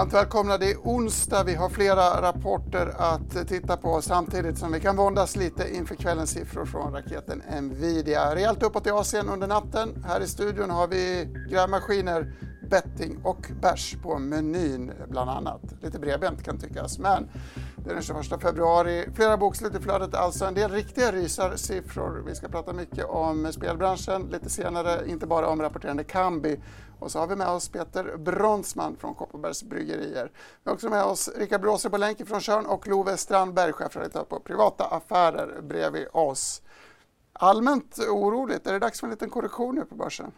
Varmt välkomna. Det är onsdag. Vi har flera rapporter att eh, titta på samtidigt som vi kan våndas lite inför kvällens siffror från raketen Nvidia. Rejält uppåt i Asien under natten. Här i studion har vi grävmaskiner, betting och bärs på menyn bland annat. Lite bredbent kan tyckas, men det är den 21 februari. Flera bokslut i flödet, alltså en del riktiga rysarsiffror. Vi ska prata mycket om spelbranschen lite senare, inte bara om rapporterande Kambi och så har vi med oss Peter Bronsman från Kopparbergs Bryggerier. Vi har också med oss Rickard Bråse på länk från Tjörn och Love Strandberg, chefredaktör på Privata Affärer bredvid oss. Allmänt oroligt, är det dags för en liten korrektion nu på börsen?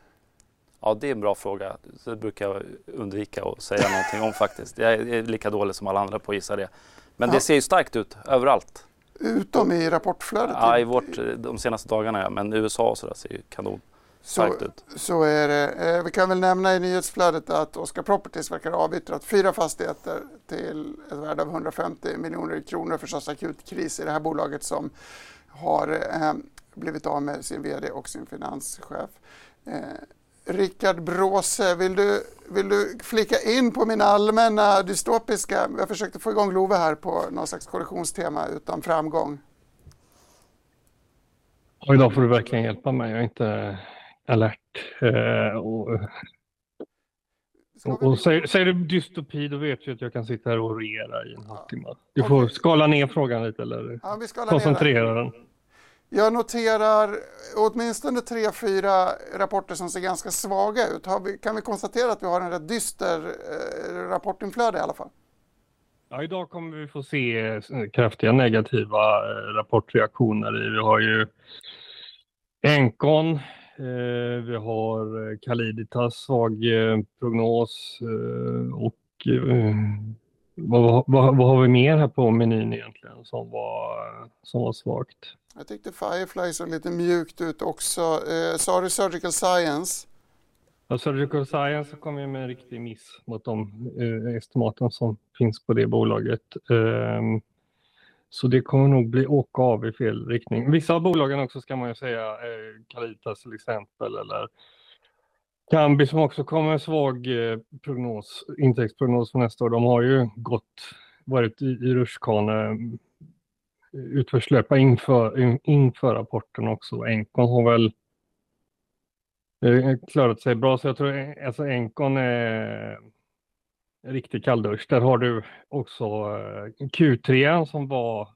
Ja, det är en bra fråga. Det brukar jag undvika att säga någonting om faktiskt. Jag är lika dålig som alla andra på att gissa det. Men det ser ju starkt ut överallt. Utom i rapportflödet? Ja, i vårt, de senaste dagarna ja. Men USA och sådär ser ju kanon så, så är det. Eh, vi kan väl nämna i nyhetsflödet att Oscar Properties verkar ha avyttrat fyra fastigheter till ett värde av 150 miljoner kronor för sorts akut kris i det här bolaget som har eh, blivit av med sin VD och sin finanschef. Eh, Rickard Bråse, vill du, vill du flika in på min allmänna dystopiska... Jag försökte få igång Love här på någon slags korrektionstema utan framgång. Och idag får du verkligen hjälpa mig. Jag är inte alert. Eh, och, och, och säger, säger, du dystopi då vet du att jag kan sitta här och orera i en halvtimme. Du får skala ner frågan lite eller ja, koncentrera den. Jag noterar åtminstone tre, fyra rapporter som ser ganska svaga ut. Vi, kan vi konstatera att vi har en rätt dyster eh, rapportinflöde i alla fall? Ja, idag kommer vi få se eh, kraftiga negativa eh, rapportreaktioner. Vi har ju Encon Eh, vi har eh, Caliditas svag eh, prognos och vad, vad, vad, har vi mer här på menyn egentligen som var, som var svagt? Jag tyckte Firefly såg lite mjukt ut också. Eh, sa du Surgical Science? Ja, Surgical Science kom ju med en riktig miss mot de eh, estimaten som finns på det bolaget. Eh, så det kommer nog bli åka av i fel riktning. Vissa av bolagen också ska man ju säga, eh, Caritas till exempel eller Kambi som också kommer med svag eh, prognos, intäktsprognos för nästa år. De har ju gått, varit i, i rutschkana mm, utförslöpa inför, inför rapporten också. Encon har väl eh, klarat sig bra, så jag tror eh, alltså Encon är en riktig kalldusch. Där har du också Q3 som var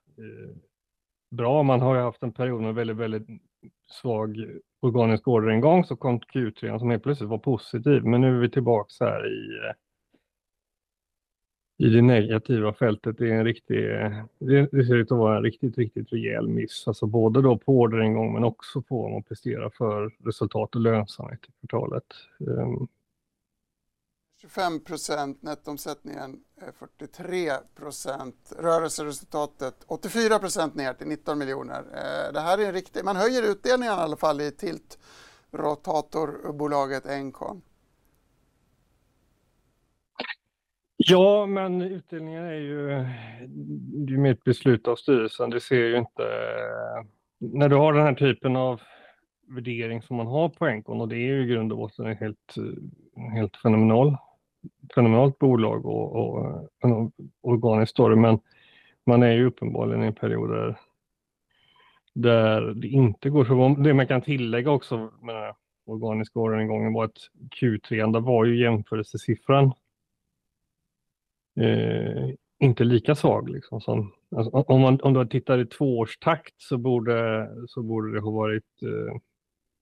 bra. Man har ju haft en period med väldigt, väldigt svag organisk orderingång så kom Q3 som helt plötsligt var positiv. Men nu är vi tillbaka här i, eh, i det negativa fältet. Det, är en riktig, eh, det ser ut att vara en riktigt, riktigt rejäl miss. Alltså både då på orderingång men också på vad man presterar för resultat och lönsamhet i kvartalet. Ehm, 25 procent, nettoomsättningen 43 procent, rörelseresultatet 84 procent ner till 19 miljoner. Eh, det här är en riktig, man höjer utdelningen i alla fall i Tilt rotatorbolaget Encon. Ja, men utdelningen är ju det är ett beslut av styrelsen. Det ser ju inte... När du har den här typen av värdering som man har på Encon och det är ju i grund och botten helt, helt fenomenal fenomenalt bolag och, och en organisk story, men man är ju uppenbarligen i perioder där det inte går så bra. Det man kan tillägga också med den organiska orderingången var att Q3, där var ju jämförelsesiffran eh, inte lika svag. Liksom, som, alltså, om, man, om du tittar i tvåårstakt så borde, så borde det ha varit eh,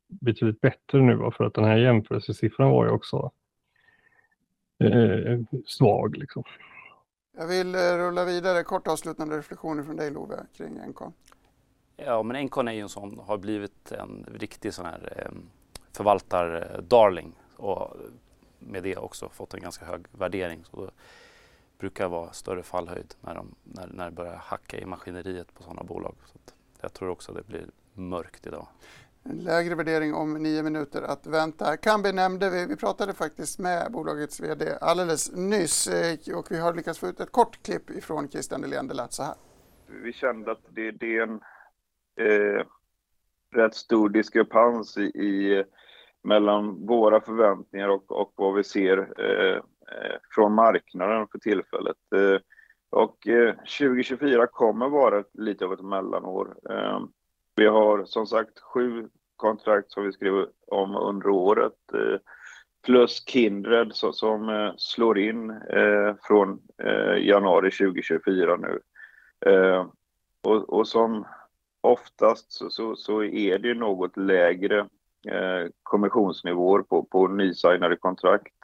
betydligt bättre nu, för att den här jämförelsesiffran var ju också eh, svag. Liksom. Jag vill eh, rulla vidare. Kort avslutande reflektioner från dig Love kring Encon. Ja, men Encon är ju en sån, har blivit en riktig sån här eh, förvaltar-darling. Och med det också fått en ganska hög värdering. Så då brukar vara större fallhöjd när, de, när, när det börjar hacka i maskineriet på sådana bolag. Så jag tror också det blir mörkt idag. En lägre värdering om nio minuter att vänta. Kambi nämnde vi, vi pratade faktiskt med bolagets VD alldeles nyss eh, och vi har lyckats få ut ett kort klipp ifrån Christian Nylén. Det lät så här. Vi kände att det, det är en eh, rätt stor diskrepans i, i, mellan våra förväntningar och, och vad vi ser eh, eh från marknaden för tillfället. Eh, och eh, 2024 kommer vara lite av ett mellanår. Vi har som sagt sju kontrakt som vi skrev om under året. Eh, plus Kindred som eh, slår in eh, från januari 2024 nu. Och, och som oftast så, så, så, är det något lägre eh, kommissionsnivåer på, på nysignade kontrakt.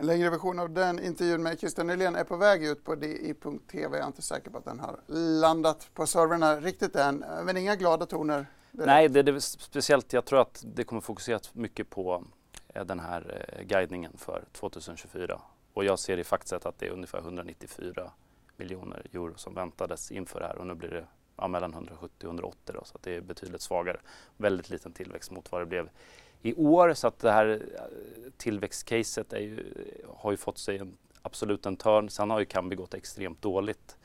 En längre version av den intervjun med Christian Nylén är på väg ut på di.tv. Jag är inte säker på att den har landat på servrarna riktigt än. Men inga glada toner? Direkt. Nej, det, det är speciellt. Jag tror att det kommer fokuseras mycket på eh, den här eh, guidningen för 2024. Och jag ser i faktiskt att det är ungefär 194 miljoner euro som väntades inför det här och nu blir det ja, mellan 170 och 180 då, så att det är betydligt svagare. Väldigt liten tillväxt mot vad det blev i år så att det här eh, tillväxtcaset ju, har ju fått sig en, absolut en törn. Sen har ju Kambi gått extremt dåligt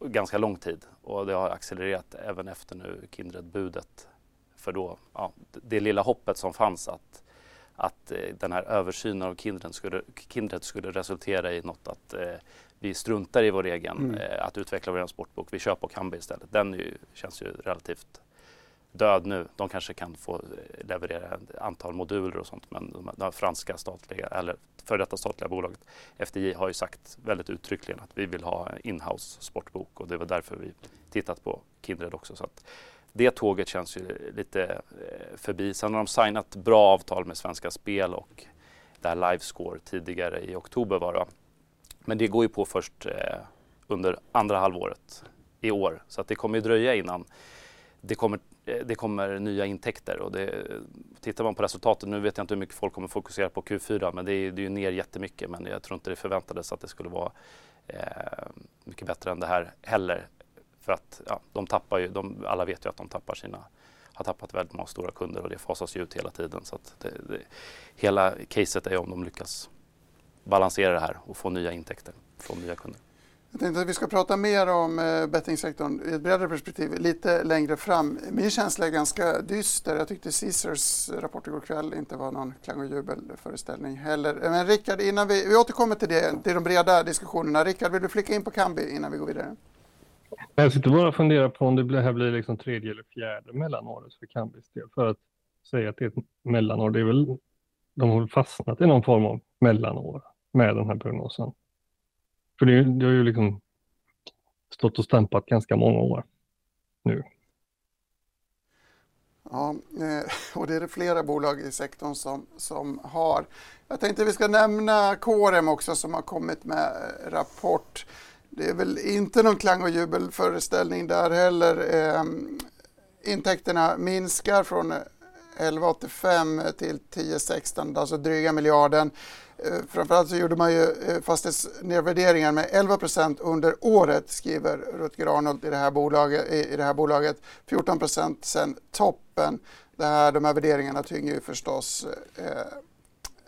ganska lång tid och det har accelererat även efter nu Kindred-budet. För då, ja, det lilla hoppet som fanns att, att eh, den här översynen av Kindred skulle, Kindred skulle resultera i något att eh, vi struntar i vår egen, mm. eh, att utveckla vår sportbok, vi kör på Kambi istället. Den ju, känns ju relativt död nu. De kanske kan få leverera ett antal moduler och sånt men de, de franska statliga, eller för detta statliga bolaget FDJ har ju sagt väldigt uttryckligen att vi vill ha inhouse sportbok och det var därför vi tittat på Kindred också. Så att det tåget känns ju lite eh, förbi. Sen har de signat bra avtal med Svenska Spel och det här Livescore tidigare i oktober var det. Men det går ju på först eh, under andra halvåret i år så att det kommer ju dröja innan det kommer Eh, det kommer nya intäkter och det, tittar man på resultatet, nu vet jag inte hur mycket folk kommer fokusera på Q4 men det är, det är ju ner jättemycket men jag tror inte det förväntades att det skulle vara eh, mycket bättre än det här heller. För att ja, de tappar ju, de, alla vet ju att de tappar sina, har tappat väldigt många stora kunder och det fasas ju ut hela tiden. Så att det, det, hela caset är om de lyckas balansera det här och få nya intäkter från nya kunder. Jag tänkte att vi ska prata mer om eh, bettingsektorn i ett bredare perspektiv lite längre fram. Min känsla är ganska dyster. Jag tyckte Caesars rapport igår kväll inte var någon klang och jubelföreställning heller. Men Rickard, innan vi, vi återkommer till det, till de breda diskussionerna. Rickard, vill du flicka in på Kambi innan vi går vidare? Jag sitter bara och funderar på om det här blir liksom tredje eller fjärde mellanåret för Kambis del. För att säga att det är ett mellanår, det är väl, de har fastnat i någon form av mellanår med den här prognosen. För det, det har ju liksom stått och stämpat ganska många år nu. Ja, eh, och det är det flera bolag i sektorn som, som har. Jag tänkte vi ska nämna Corem också som har kommit med eh, rapport. Det är väl inte någon klang och jubelföreställning där heller. Eh, intäkterna minskar från eh, 11,85 till 10,16, alltså dryga miljarden. Eh, framförallt så gjorde man ju eh, fastighetsnedvärderingar med 11 procent under året, skriver Rutger Arnold i det här bolaget. I det här bolaget. 14 procent sen toppen. Det här, de här värderingarna tynger ju förstås eh,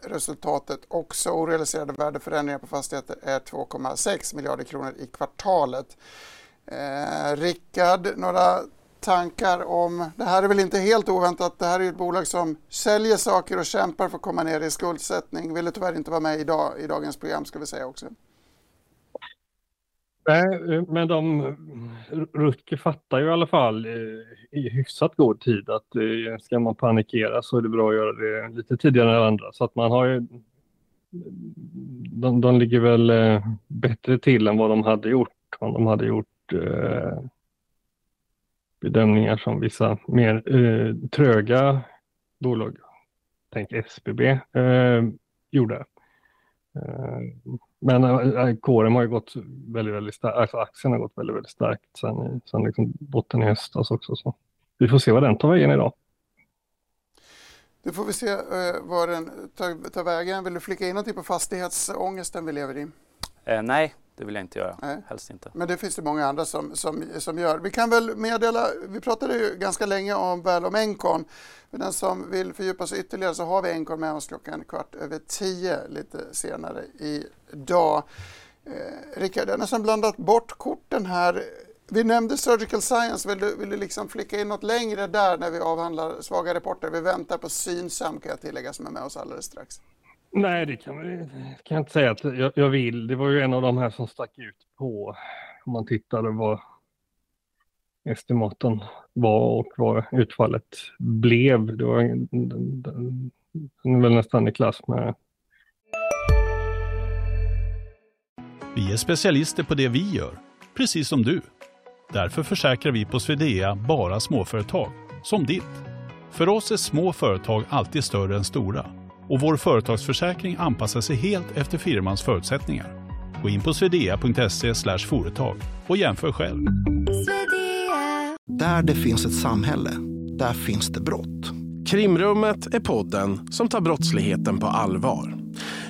resultatet också. Orealiserade värdeförändringar på fastigheter är 2,6 miljarder kronor i kvartalet. Eh, Rickard, några tankar om, det här är väl inte helt oväntat, det här är ett bolag som säljer saker och kämpar för att komma ner i skuldsättning. Ville tyvärr inte vara med idag, i dagens program ska vi säga också. Nej, men de, Rutger fattar ju i alla fall eh, i hyfsat god tid att eh, ska man panikera så är det bra att göra det lite tidigare än andra. Så att man har ju, de, de ligger väl eh, bättre till än vad de hade gjort om de hade gjort eh, bedömningar som vissa mer eh, tröga bolag, tänk SBB, eh, gjorde. Eh, men eh, kåren har ju gått väldigt, väldigt starkt, alltså aktien har gått väldigt, väldigt starkt sen, sen liksom botten i höstas också. Så vi får se vad den tar vägen idag. Nu får vi se eh, var den tar, tar vägen. Vill du flika in någonting på fastighetsångesten vi lever i? Eh, nej, det vill jag inte göra. Nej. Helst inte. Men det finns det många andra som, som, som gör. Vi kan väl meddela, vi pratade ju ganska länge om, väl om Encon. För den som vill fördjupa sig ytterligare så har vi Encon med oss klockan kvart över tio lite senare idag. Eh, Rickard, jag har nästan blandat bort korten här. Vi nämnde Surgical Science, vill du, vill du liksom flicka in något längre där när vi avhandlar svaga rapporter? Vi väntar på Synsam kan jag tillägga som är med oss alldeles strax. Nej, det kan, kan jag inte säga att jag, jag, vill. Det var ju en av de här som stack ut på om man tittade vad estimaten var och vad utfallet blev. Det var väl nästan i klass med Vi är specialister på det vi gör, precis som du. Därför försäkrar vi på Swedea bara småföretag, som ditt. För oss är små företag alltid större än stora och vår företagsförsäkring anpassar sig helt efter firmans förutsättningar. Gå in på swedea.se företag och jämför själv. Där det finns ett samhälle, där finns det brott. Krimrummet är podden som tar brottsligheten på allvar.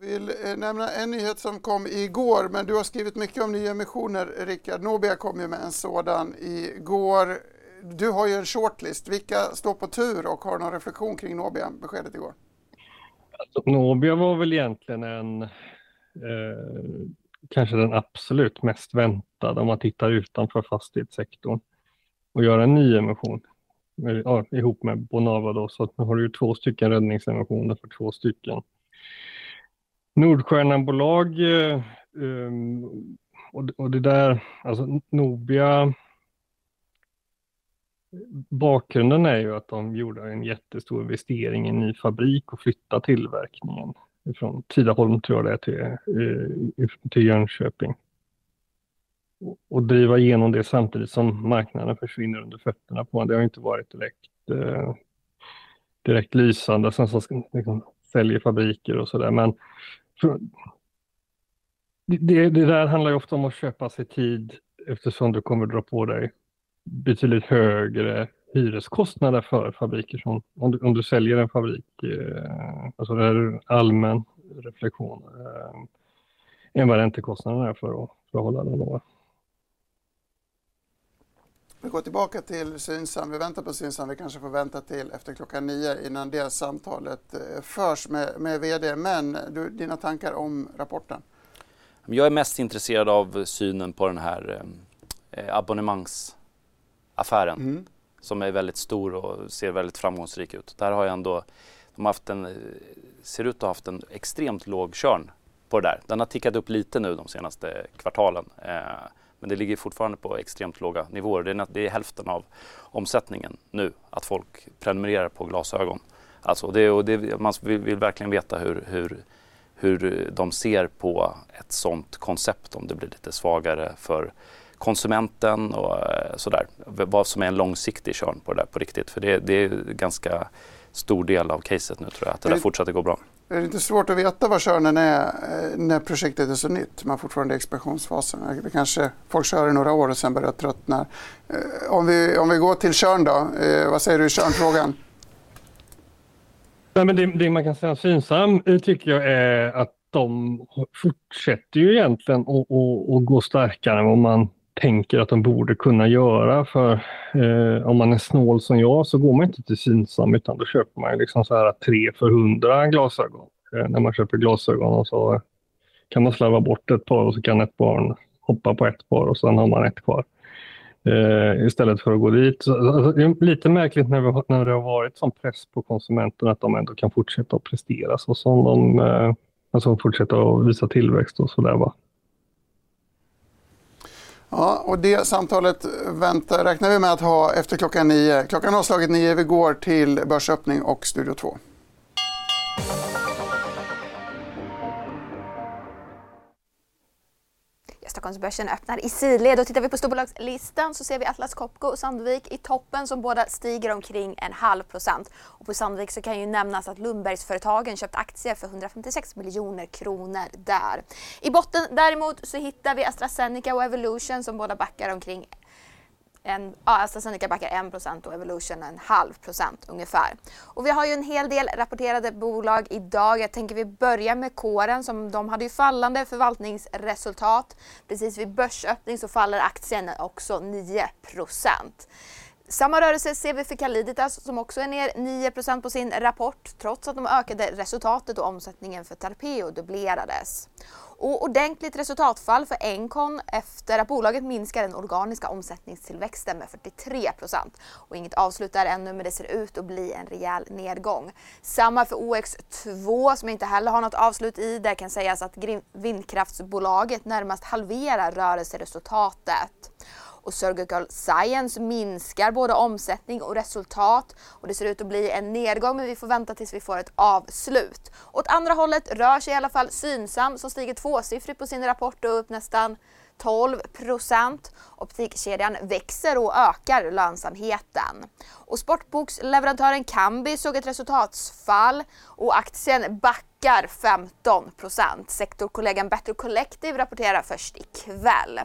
vill eh, nämna en nyhet som kom igår, men du har skrivit mycket om nyemissioner, Rickard. Nobia kom ju med en sådan igår. Du har ju en shortlist. Vilka står på tur och har någon reflektion kring Nobia, beskedet igår? Alltså, Nobia var väl egentligen en, eh, kanske den absolut mest väntade om man tittar utanför fastighetssektorn och göra en nyemission eh, ja, ihop med Bonava då, så nu har du ju två stycken räddningsemissioner för två stycken Nordstjärnan-bolag eh, ehm, och, det där, alltså Nobia Bakgrunden är ju att de gjorde en jättestor investering i en ny fabrik och flyttade tillverkningen från Tidaholm tror jag det är till, eh, till Jönköping. Och driva igenom det samtidigt som marknaden försvinner under fötterna på en. Det har inte varit direkt, eh, direkt lysande. Sen så liksom, säljer fabriker och sådär. Men det, det där handlar ju ofta om att köpa sig tid eftersom du kommer dra på dig betydligt högre hyreskostnader för fabriker. Som, om, du, om du säljer en fabrik, eh, alltså det är allmän reflektion, eh, än vad räntekostnaden är för att, för att hålla den Då. Vi går tillbaka till Synsam. Vi väntar på Synsam. Vi kanske får vänta till efter klockan nio innan det samtalet eh, förs med, med VD. Men du, dina tankar om rapporten? Jag är mest intresserad av synen på den här eh, abonnemangsaffären mm. som är väldigt stor och ser väldigt framgångsrik ut. Där har jag ändå, de har haft en, ser ut att ha haft en extremt låg körn på det där. Den har tickat upp lite nu de senaste kvartalen. Eh, men det ligger fortfarande på extremt låga nivåer. Det är, det är hälften av omsättningen nu, att folk prenumererar på glasögon. Alltså det, det, man vill, vill, verkligen veta hur, hur, hur de ser på ett sånt koncept om det blir lite svagare för konsumenten och eh, sådär. Vad som är en långsiktig körn på det där på riktigt. För det, det är ganska stor del av caset nu tror jag, att det där fortsätter gå bra. Det är inte svårt att veta vad körnen är eh, när projektet är så nytt. Man är fortfarande i expansionsfasen. Det kanske folk kör i några år och sen börjar tröttna. Eh, om vi, om vi går till körn då. Eh, vad säger du i körnfrågan? Nej, men det, det, man kan säga Synsam tycker jag är att de fortsätter ju egentligen att gå starkare än vad man tänker att de borde kunna göra. För eh, om man är snål som jag så går man inte till Synsam utan då köper man liksom så här tre för hundra glasögon. Eh, när man köper glasögon och så kan man slarva bort ett par och så kan ett barn hoppa på ett par och sen har man ett kvar. Eh, istället för att gå dit. Så, alltså, det är lite märkligt när, vi, när det har varit sån press på konsumenterna att de ändå kan fortsätta att prestera så som de eh, alltså fortsätta att visa tillväxt och sådär. Ja, och det samtalet väntar, räknar vi med att ha efter klockan nio. Klockan har slagit nio. Vi går till börsöppning och Studio 2. Stockholmsbörsen öppnar i sidled och tittar vi på storbolagslistan så ser vi Atlas Copco och Sandvik i toppen som båda stiger omkring en halv procent. Och på Sandvik så kan ju nämnas att Lundbergsföretagen köpt aktier för 156 miljoner kronor där. I botten däremot så hittar vi AstraZeneca och Evolution som båda backar omkring en, ja, AstraZeneca backar 1% och Evolution en halv procent ungefär. Och vi har ju en hel del rapporterade bolag idag. Jag tänker vi börjar med kåren som de hade ju fallande förvaltningsresultat. Precis vid börsöppning så faller aktien också 9 samma rörelse ser vi för Caliditas som också är ner 9% på sin rapport trots att de ökade resultatet och omsättningen för Tarpeo dubblerades. Och ordentligt resultatfall för Encon efter att bolaget minskar den organiska omsättningstillväxten med 43 procent. Och inget avslut där ännu men det ser ut att bli en rejäl nedgång. Samma för OX2 som inte heller har något avslut i. Där kan sägas att vindkraftsbolaget närmast halverar rörelseresultatet och Surgical Science minskar både omsättning och resultat och det ser ut att bli en nedgång men vi får vänta tills vi får ett avslut. Åt andra hållet rör sig i alla fall Synsam som stiger tvåsiffrigt på sin rapport och upp nästan 12 procent. Optikkedjan växer och ökar lönsamheten. Och sportboksleverantören Kambi såg ett resultatsfall och aktien backar 15 procent. Sektorkollegan Better Collective rapporterar först ikväll.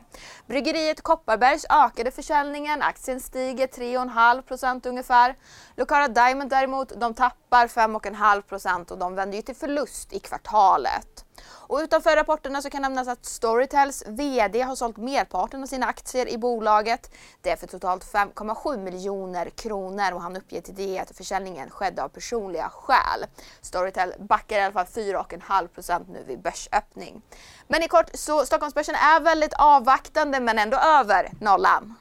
Bryggeriet Kopparbergs ökade försäljningen. Aktien stiger 3,5 procent ungefär. Lucara Diamond däremot, de tappar 5,5 procent och de vänder ju till förlust i kvartalet. Och utanför rapporterna så kan nämnas att Storytels VD har sålt merparten av sina aktier i bolaget. Det är för totalt 5,7 miljoner kronor och han uppger till det att försäljningen skedde av personliga skäl. Storytel backar i alla fall 4,5% nu vid börsöppning. Men i kort så Stockholmsbörsen är väldigt avvaktande men ändå över nollan.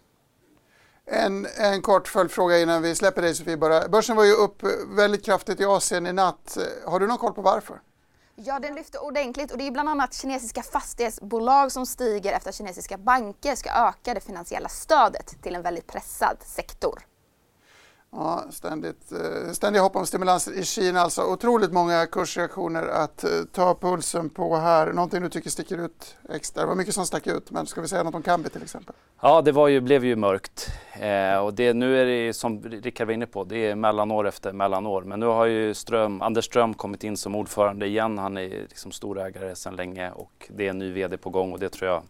En, en kort följdfråga innan vi släpper dig Sofie bara. Börsen var ju upp väldigt kraftigt i Asien i natt. Har du någon koll på varför? Ja, den lyfter ordentligt och det är bland annat kinesiska fastighetsbolag som stiger efter att kinesiska banker ska öka det finansiella stödet till en väldigt pressad sektor. Ja, ständigt, eh, ständiga hopp om stimulans i Kina alltså. Otroligt många kursreaktioner att eh, ta pulsen på här. Någonting du tycker sticker ut extra? Det var mycket som stack ut, men ska vi säga något om Kambi till exempel? Ja, det var ju, blev ju mörkt. Eh, och det, nu är det som Rickard var inne på, det är mellanår efter mellanår. Men nu har ju Ström, Anders Ström kommit in som ordförande igen. Han är liksom storägare sedan länge och det är en ny VD på gång och det tror jag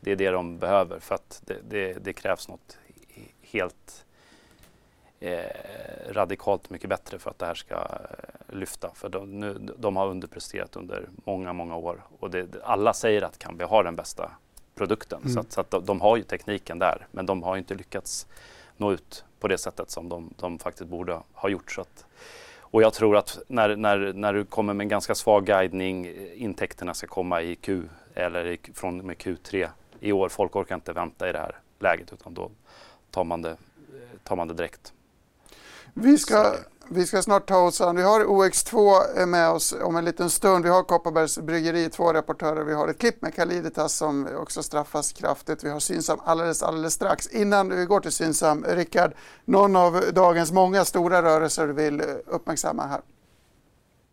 det är det de behöver för att det, det, det krävs något helt radikalt mycket bättre för att det här ska eh, lyfta. För de, nu, de har underpresterat under många, många år och det, alla säger att Kambi har den bästa produkten. Mm. Så, att, så att de, de, har ju tekniken där men de har inte lyckats nå ut på det sättet som de, de faktiskt borde ha gjort. Så att, och jag tror att när, när, när du kommer med en ganska svag guidning, intäkterna ska komma i Q eller i, från med Q3 i år. Folk orkar inte vänta i det här läget utan då tar man det, tar man det direkt. Vi ska, vi ska snart ta oss an. Vi har OX2 med oss om en liten stund. Vi har Kopparbergs bryggeri, två rapportörer. Vi har ett klipp med Caliditas som också straffas kraftigt. Vi har Synsam alldeles, alldeles strax. Innan vi går till Synsam, Rickard, någon av dagens många stora rörelser du vill uppmärksamma här?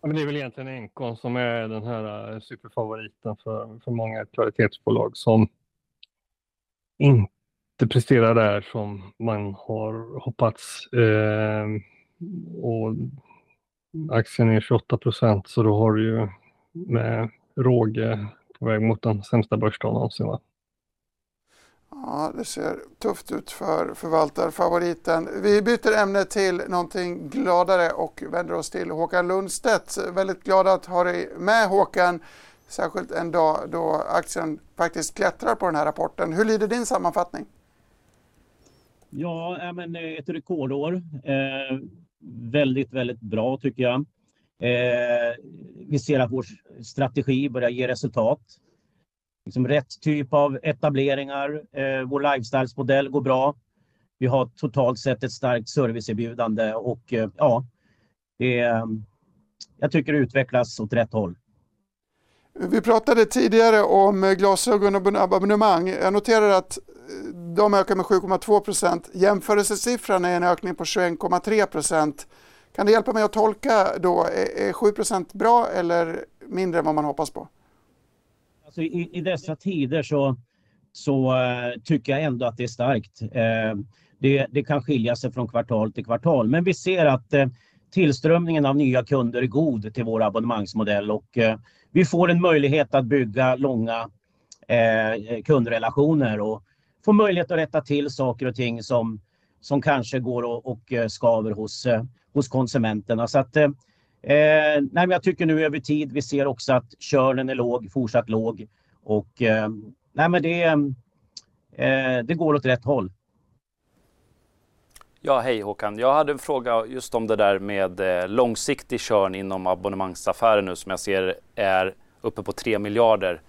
Ja, men det är väl egentligen Encon som är den här eh, superfavoriten för, för många kvalitetsbolag som inte inte presterar där som man har hoppats. Eh, och aktien är 28 procent så då har du ju med råge på väg mot den sämsta börsdagen någonsin. Va? Ja, det ser tufft ut för förvaltarfavoriten. Vi byter ämne till någonting gladare och vänder oss till Håkan Lundstedt. Väldigt glad att ha dig med Håkan, särskilt en dag då aktien faktiskt klättrar på den här rapporten. Hur lyder din sammanfattning? Ja, men eh, ett rekordår. Eh, väldigt, väldigt bra tycker jag. Eh, vi ser att vår strategi börjar ge resultat. Liksom rätt typ av etableringar. Eh, vår lifestylesmodell går bra. Vi har totalt sett ett starkt serviceerbjudande och eh, ja, det, eh, jag tycker det utvecklas åt rätt håll. Vi pratade tidigare om eh, glasögonabonnemang. Jag noterar att eh, de ökar med 7,2 procent. Jämförelsesiffran är en ökning på 21,3 procent. Kan du hjälpa mig att tolka då? Är 7 procent bra eller mindre än vad man hoppas på? Alltså i, I dessa tider så, så uh, tycker jag ändå att det är starkt. Uh, det, det, kan skilja sig från kvartal till kvartal, men vi ser att uh, tillströmningen av nya kunder är god till vår abonnemangsmodell och vi får en möjlighet att bygga långa eh, kundrelationer och få möjlighet att rätta till saker och ting som, som kanske går och, och eh, skaver hos, eh, hos konsumenterna. Så att, Eh, nej, men jag tycker nu över tid, vi ser också att körnen är låg, fortsatt låg. Och eh, nej, men det, eh, det går åt rätt håll. Ja, hej Håkan. Jag hade en fråga just om det där med eh, långsiktig körn inom abonnemangsaffärer nu som jag ser är uppe på 3 miljarder.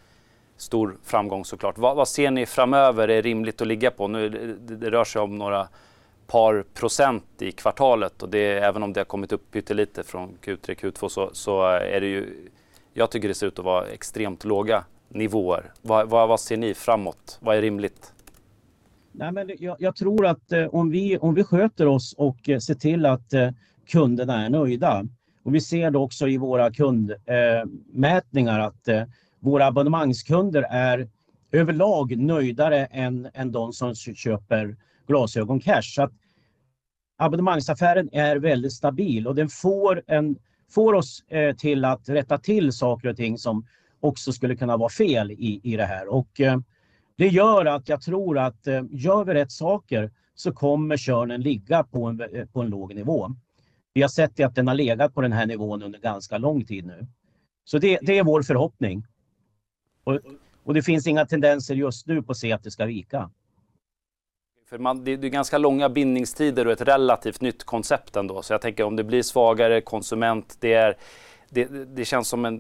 Stor framgång såklart. Vad, vad ser ni framöver är rimligt att ligga på? Nu, det, det rör sig om några par procent i kvartalet och det, även om det har kommit upp pyttelite från Q3, Q2 så, så eh, är det ju, jag tycker det ser ut att vara extremt låga nivåer. Vad, vad, vad ser ni framåt? Vad är rimligt? Nej, men jag, jag tror att eh, om, vi, om vi sköter oss och eh, ser till att eh, kunderna är nöjda och vi ser det också i våra kundmätningar eh, att eh, våra abonnemangskunder är överlag nöjdare än, än de som köper glasögon cash. Så att abonnemangsaffären är väldigt stabil och den får, en, får oss eh, till att rätta till saker och ting som också skulle kunna vara fel i, i det här. Och, eh, det gör att jag tror att eh, gör vi rätt saker så kommer körnen ligga på en, eh, på en låg nivå. Vi har sett att den har legat på den här nivån under ganska lång tid nu. Så det, det är vår förhoppning. Och, och det finns inga tendenser just nu på att se att det ska vika. För man, det, är ganska långa bindningstider och ett relativt nytt koncept ändå. Så jag tänker om det blir svagare konsument, det, är, det, det känns som en...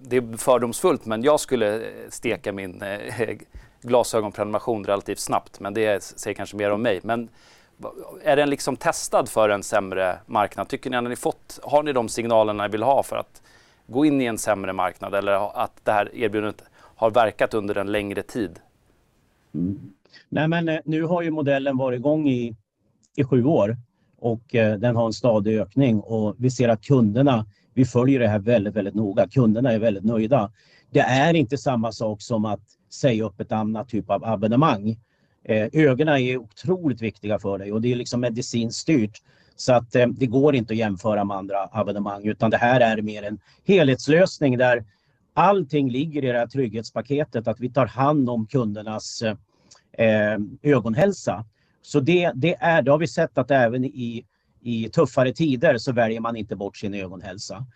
Det är fördomsfullt men jag skulle steka min eh, glasögonprenumeration relativt snabbt. Men det säger kanske mer om mig. Men är den liksom testad för en sämre marknad? Tycker ni att ni fått, har ni de signalerna ni vill ha för att gå in i en sämre marknad eller att det här erbjudandet har verkat under en längre tid? Mm. Nej, men eh, nu har ju modellen varit igång i, i sju år och eh, den har en stadig ökning och vi ser att kunderna, vi följer det här väldigt, väldigt noga. Kunderna är väldigt nöjda. Det är inte samma sak som att säga upp ett annat typ av abonnemang. Eh, ögonen är otroligt viktiga för dig och det är liksom medicinskt styrt. Så att eh, det går inte att jämföra med andra abonnemang utan det här är mer en helhetslösning där allting ligger i det här trygghetspaketet. Att vi tar hand om kundernas eh, eh, ögonhälsa. Så det, det, är, det har vi sett att även i, i tuffare tider så väljer man inte bort sin ögonhälsa.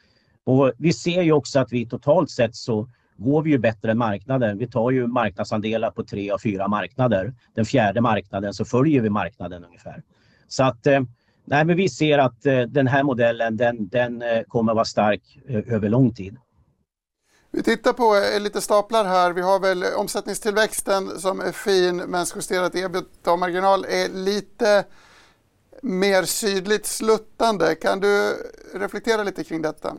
Och vi ser ju också att vi totalt sett så går vi ju bättre än marknaden. Vi tar ju marknadsandelar på tre av fyra marknader. Den fjärde marknaden så följer vi marknaden ungefär. Så att eh, nej, men vi ser att eh, den här modellen den, den eh, kommer vara stark över lång tid. Vi tittar på lite staplar här. Vi har väl omsättningstillväxten som är fin men justerat ebitda-marginal är lite mer sydligt sluttande. Kan du reflektera lite kring detta?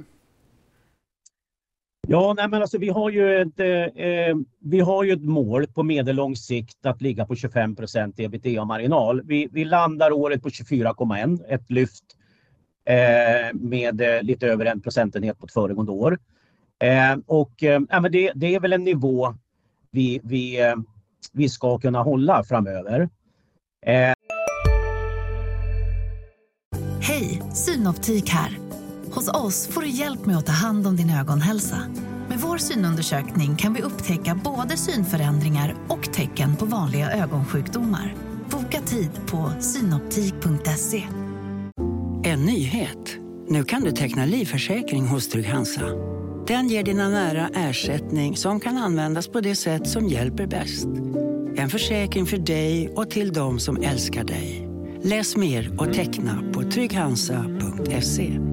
Ja, nej men alltså, vi, har ju ett, eh, eh, vi har ju ett mål på medellång sikt att ligga på 25 procent ebitda-marginal. Vi, vi landar året på 24,1, ett lyft eh, med eh, lite över en procentenhet mot föregående år. Eh, och eh, ja, men det, det, är väl en nivå vi, vi, eh, vi ska kunna hålla framöver. Eh. Hej, Synoptik här. Hos oss får du hjälp med att ta hand om din ögonhälsa. Med vår synundersökning kan vi upptäcka både synförändringar och tecken på vanliga ögonsjukdomar. Boka tid på synoptik.se. En nyhet. Nu kan du teckna livförsäkring hos Trygg-Hansa. Den ger dina nära ersättning som kan användas på det sätt som hjälper bäst. En försäkring för dig och till de som älskar dig. Läs mer och teckna på trygghansa.se.